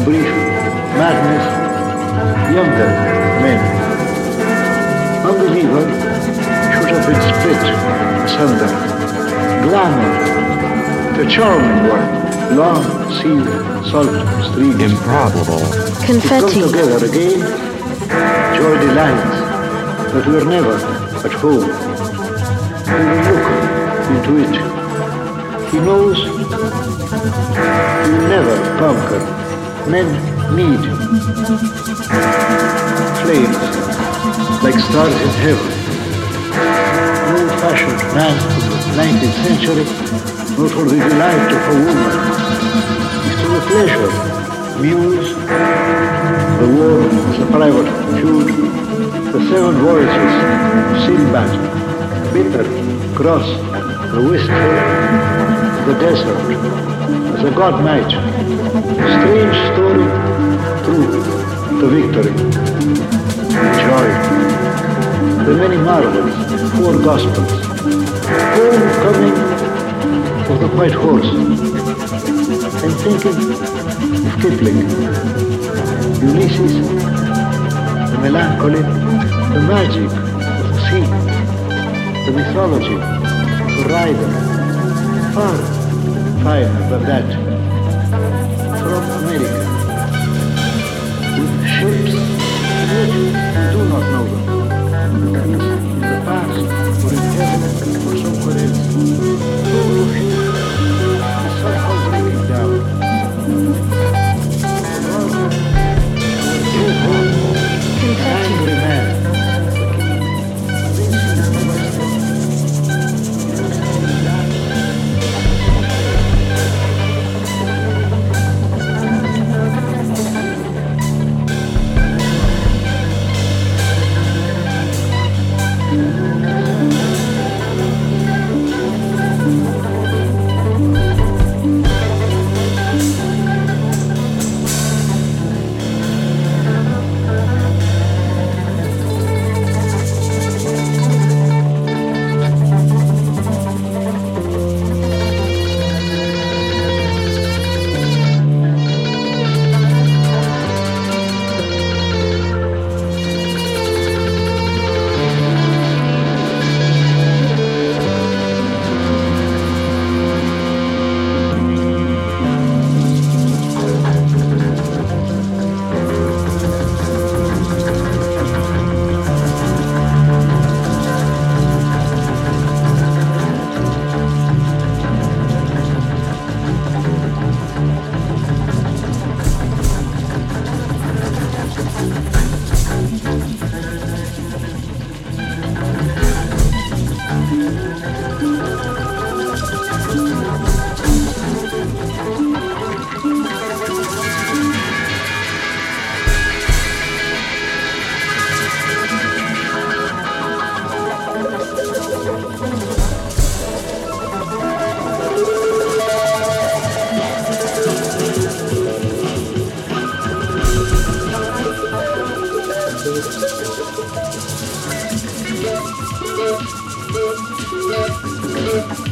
the brief madness, younger men. Unbeliever should have been split asunder. Glamour, the charming one, long sea salt streams. Improbable. Confetti. To come Confetti. together again, joy delights, but we're never at home. We will look into it. He knows he will never conquer. Men need flames like stars in heaven. Old-fashioned man of the 19th century, not for the delight of a woman, It's to the pleasure, muse, the war is a private feud. The seven voices Sinbad, bitter, cross, the wistful, the desert, a god might. Strange story, true, the victory. Joy. The many marvels, four gospels. Homecoming of the white horse. I'm thinking of Kipling. Ulysses, the melancholy, the magic of the sea, the mythology, the rider, far finer than that, Angry man.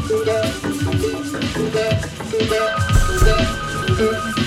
Thank you.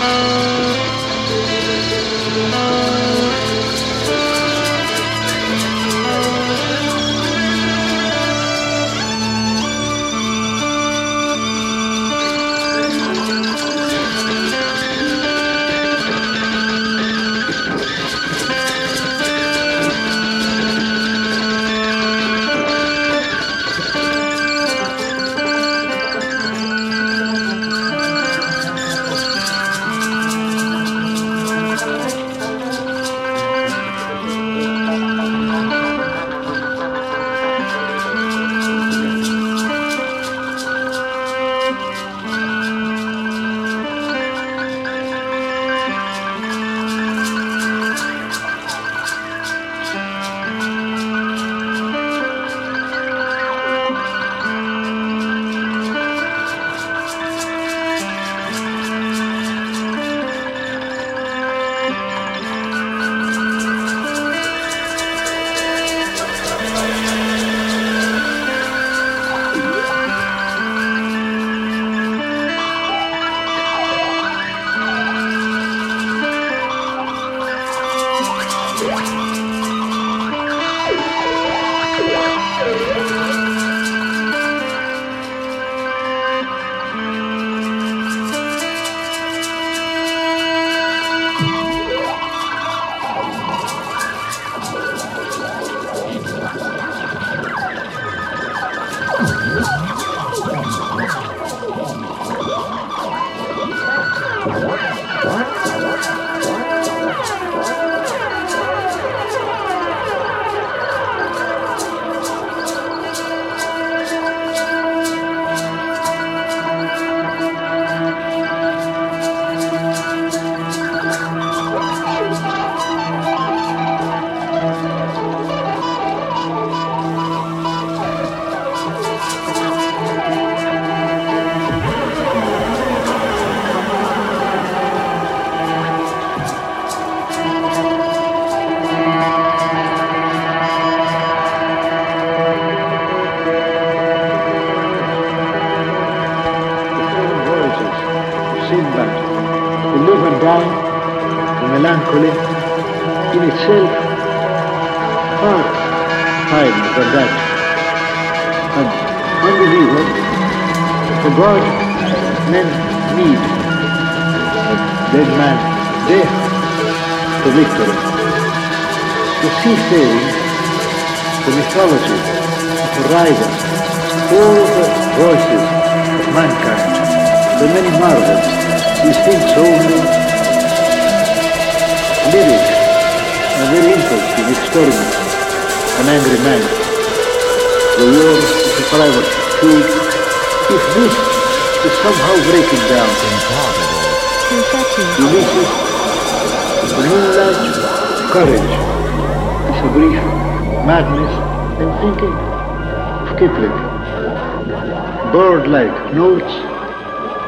Thank you.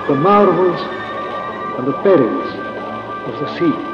The marvels and the perils of the sea,